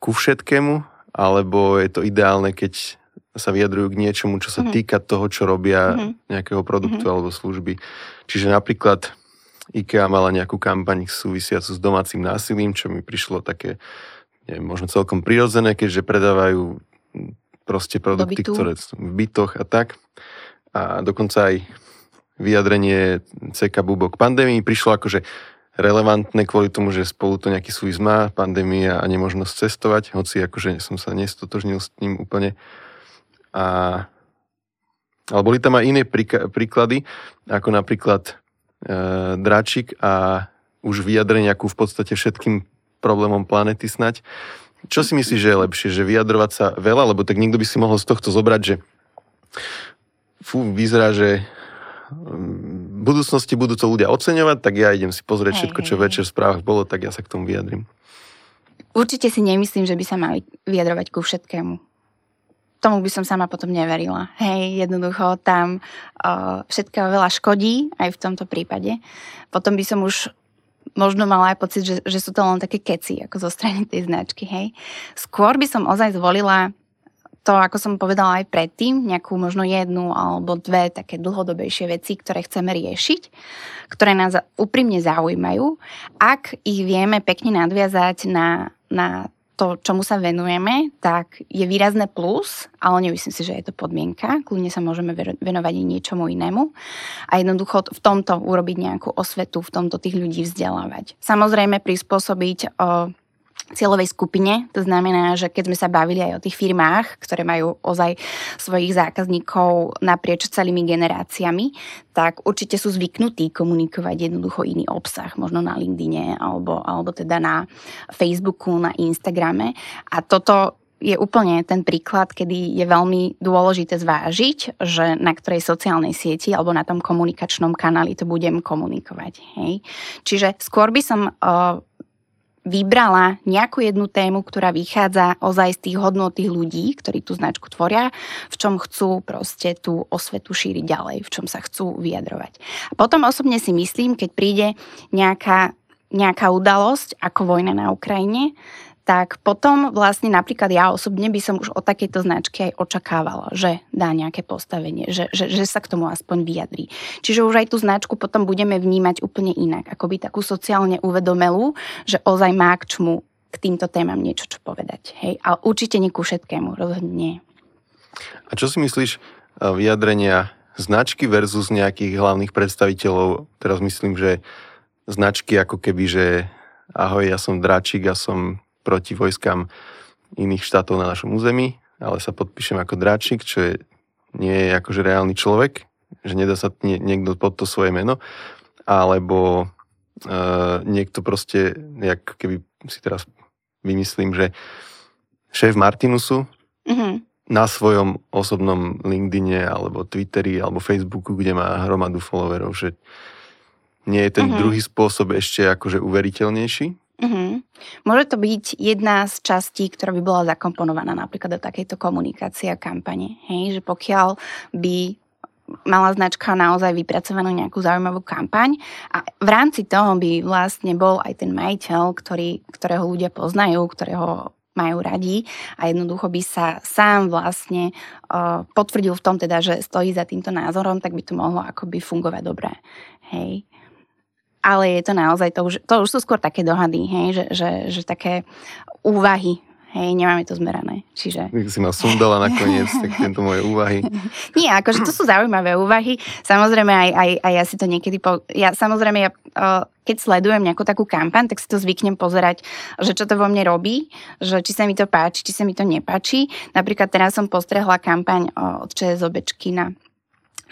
ku všetkému, alebo je to ideálne, keď sa vyjadrujú k niečomu, čo sa mm-hmm. týka toho, čo robia mm-hmm. nejakého produktu mm-hmm. alebo služby. Čiže napríklad IKEA mala nejakú kampaň súvisiacu s domácim násilím, čo mi prišlo také, neviem, možno celkom prirodzené, keďže predávajú proste produkty, ktoré sú v bytoch a tak. A dokonca aj vyjadrenie CK Bubo k pandémii prišlo akože relevantné kvôli tomu, že spolu to nejaký súvis má, pandémia a nemožnosť cestovať, hoci akože som sa nestotožnil s ním úplne. A, ale boli tam aj iné príklady, ako napríklad e, Dračik a už vyjadrenia ku v podstate všetkým problémom planety snať. Čo si myslíš, že je lepšie? Že vyjadrovať sa veľa? Lebo tak niekto by si mohol z tohto zobrať, že fú, vyzerá, že v budúcnosti budú to ľudia oceňovať, tak ja idem si pozrieť hej, všetko, čo hej, večer v správach bolo, tak ja sa k tomu vyjadrím. Určite si nemyslím, že by sa mali vyjadrovať ku všetkému. Tomu by som sama potom neverila. Hej, jednoducho tam uh, všetkého veľa škodí, aj v tomto prípade. Potom by som už možno mala aj pocit, že, že sú to len také keci, ako zo strany tej značky, hej. Skôr by som ozaj zvolila to, ako som povedala aj predtým, nejakú možno jednu alebo dve také dlhodobejšie veci, ktoré chceme riešiť, ktoré nás úprimne zaujímajú. Ak ich vieme pekne nadviazať na, na to, čomu sa venujeme, tak je výrazné plus, ale nemyslím si, že je to podmienka. Kľudne sa môžeme venovať i niečomu inému a jednoducho v tomto urobiť nejakú osvetu, v tomto tých ľudí vzdelávať. Samozrejme prispôsobiť cieľovej skupine. To znamená, že keď sme sa bavili aj o tých firmách, ktoré majú ozaj svojich zákazníkov naprieč celými generáciami, tak určite sú zvyknutí komunikovať jednoducho iný obsah, možno na LinkedIne alebo, alebo teda na Facebooku, na Instagrame. A toto je úplne ten príklad, kedy je veľmi dôležité zvážiť, že na ktorej sociálnej sieti alebo na tom komunikačnom kanáli to budem komunikovať. Hej. Čiže skôr by som uh, vybrala nejakú jednu tému, ktorá vychádza ozaj z tých hodnot tých ľudí, ktorí tú značku tvoria, v čom chcú proste tú osvetu šíriť ďalej, v čom sa chcú vyjadrovať. A potom osobne si myslím, keď príde nejaká, nejaká udalosť ako vojna na Ukrajine, tak potom vlastne napríklad ja osobne by som už od takejto značky aj očakávala, že dá nejaké postavenie, že, že, že sa k tomu aspoň vyjadrí. Čiže už aj tú značku potom budeme vnímať úplne inak, ako by takú sociálne uvedomelú, že ozaj má k čmu k týmto témam niečo čo povedať. Hej? Ale určite nie ku všetkému, rozhodne nie. A čo si myslíš e, vyjadrenia značky versus nejakých hlavných predstaviteľov? Teraz myslím, že značky ako keby, že ahoj, ja som Dráčik a som proti vojskám iných štátov na našom území, ale sa podpíšem ako Dráčik, čo je, nie je akože reálny človek, že nedá sa nie, niekto pod to svoje meno, alebo uh, niekto proste, jak keby si teraz vymyslím, že šéf Martinusu mm-hmm. na svojom osobnom LinkedIne alebo Twitteri alebo Facebooku, kde má hromadu followerov, že nie je ten mm-hmm. druhý spôsob ešte akože uveriteľnejší? Mm-hmm. Môže to byť jedna z častí, ktorá by bola zakomponovaná napríklad do takejto komunikácie a kampane. Hej, že pokiaľ by mala značka naozaj vypracovanú nejakú zaujímavú kampaň a v rámci toho by vlastne bol aj ten majiteľ, ktorý, ktorého ľudia poznajú, ktorého majú radi a jednoducho by sa sám vlastne uh, potvrdil v tom teda, že stojí za týmto názorom, tak by to mohlo akoby fungovať dobre. Hej. Ale je to naozaj, to už, to už sú skôr také dohady, hej, že, že, že také úvahy Hej, nemáme to zmerané. Čiže... Tak si ma sundala nakoniec, tak tieto moje úvahy. Nie, akože to sú zaujímavé úvahy. Samozrejme, aj, aj, aj ja si to niekedy... Po... Ja, samozrejme, ja, keď sledujem nejakú takú kampaň, tak si to zvyknem pozerať, že čo to vo mne robí, že či sa mi to páči, či sa mi to nepáči. Napríklad teraz som postrehla kampaň od ČSOBčky na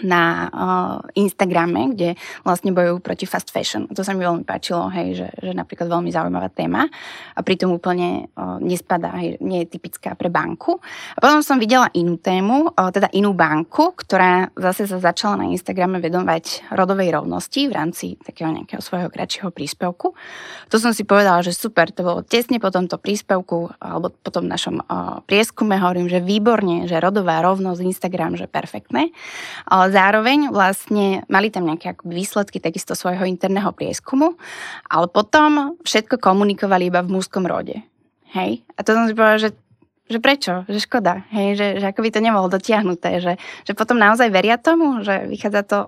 na uh, Instagrame, kde vlastne bojujú proti fast fashion. To sa mi veľmi páčilo, hej, že, že napríklad veľmi zaujímavá téma a pritom úplne uh, nespadá, hej, nie je typická pre banku. A potom som videla inú tému, uh, teda inú banku, ktorá zase sa začala na Instagrame vedomať rodovej rovnosti v rámci takého nejakého svojho kratšieho príspevku. To som si povedala, že super, to bolo tesne po tomto príspevku alebo po tom našom uh, prieskume, hovorím, že výborne, že rodová rovnosť Instagram, že perfektné. Ale zároveň vlastne mali tam nejaké akoby výsledky takisto svojho interného prieskumu, ale potom všetko komunikovali iba v mužskom rode. Hej? A to som si povedala, že že prečo, že škoda, hej, že, že ako by to nebolo dotiahnuté, že, že potom naozaj veria tomu, že vychádza to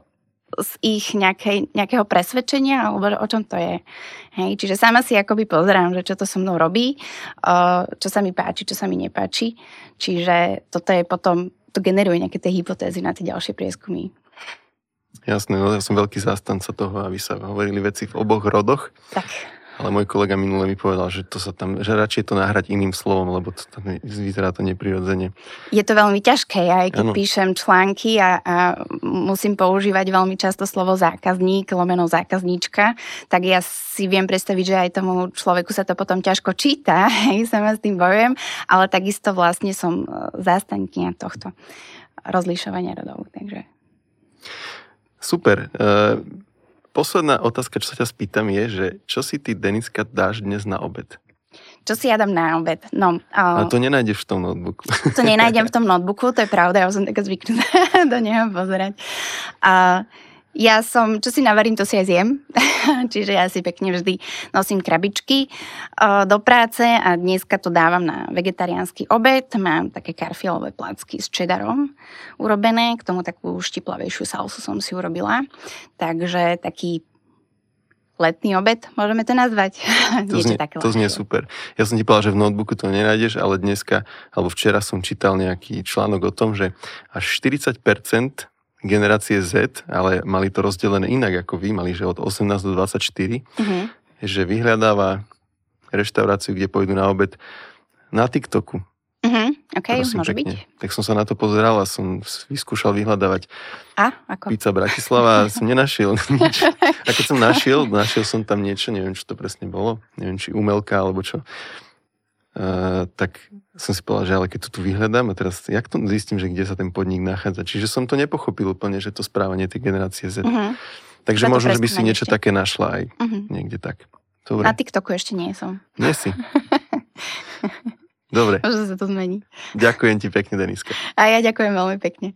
z ich nejakej, nejakého presvedčenia, alebo o čom to je. Hej, čiže sama si akoby pozerám, že čo to so mnou robí, čo sa mi páči, čo sa mi nepáči. Čiže toto je potom to generuje nejaké tie hypotézy na tie ďalšie prieskumy. Jasné, no ja som veľký zastanca toho, aby sa hovorili veci v oboch rodoch. Tak. Ale môj kolega minule mi povedal, že to sa tam, že radšej to nahrať iným slovom, lebo to tam vyzerá to neprirodzene. Je to veľmi ťažké, aj keď ano. píšem články a, a musím používať veľmi často slovo zákazník, lomeno zákazníčka, tak ja si viem predstaviť, že aj tomu človeku sa to potom ťažko číta, hej, sama s tým bojujem, ale takisto vlastne som e, zástankyňa tohto rozlišovania rodov, takže... Super. Uh posledná otázka, čo sa ťa spýtam je, že čo si ty, Deniska, dáš dnes na obed? Čo si ja dám na obed? No, uh, A to nenájdeš v tom notebooku. To nenájdem v tom notebooku, to je pravda, ja som taká zvyknutá do neho pozerať. Uh, ja som, čo si navarím, to si aj zjem. Čiže ja si pekne vždy nosím krabičky uh, do práce a dneska to dávam na vegetariánsky obed. Mám také karfiolové placky s čedarom urobené. K tomu takú štiplavejšiu salsu som si urobila. Takže taký letný obed, môžeme to nazvať. To, znie, také to znie super. Ja som ti povedal, že v notebooku to nenájdeš, ale dneska, alebo včera som čítal nejaký článok o tom, že až 40% generácie Z, ale mali to rozdelené inak ako vy, mali, že od 18 do 24, mm-hmm. že vyhľadáva reštauráciu, kde pôjdu na obed na TikToku. Mm-hmm, OK, Prosím, môže pekne. byť. Tak som sa na to pozeral a som vyskúšal vyhľadávať a, ako? pizza Bratislava som nenašiel nič. A keď som našiel, našiel som tam niečo, neviem, čo to presne bolo, neviem, či umelka alebo čo. Uh, tak som si povedal, že ale keď to tu vyhľadám a teraz, jak to zistím, že kde sa ten podnik nachádza. Čiže som to nepochopil úplne, že to správanie tej generácie Z. Uh-huh. Takže Za možno, že by si niečo ešte. také našla aj uh-huh. niekde tak. Dobre. Na TikToku ešte nie som. Nie si. Dobre. Možno sa to zmení. Ďakujem ti pekne, Deniska. A ja ďakujem veľmi pekne.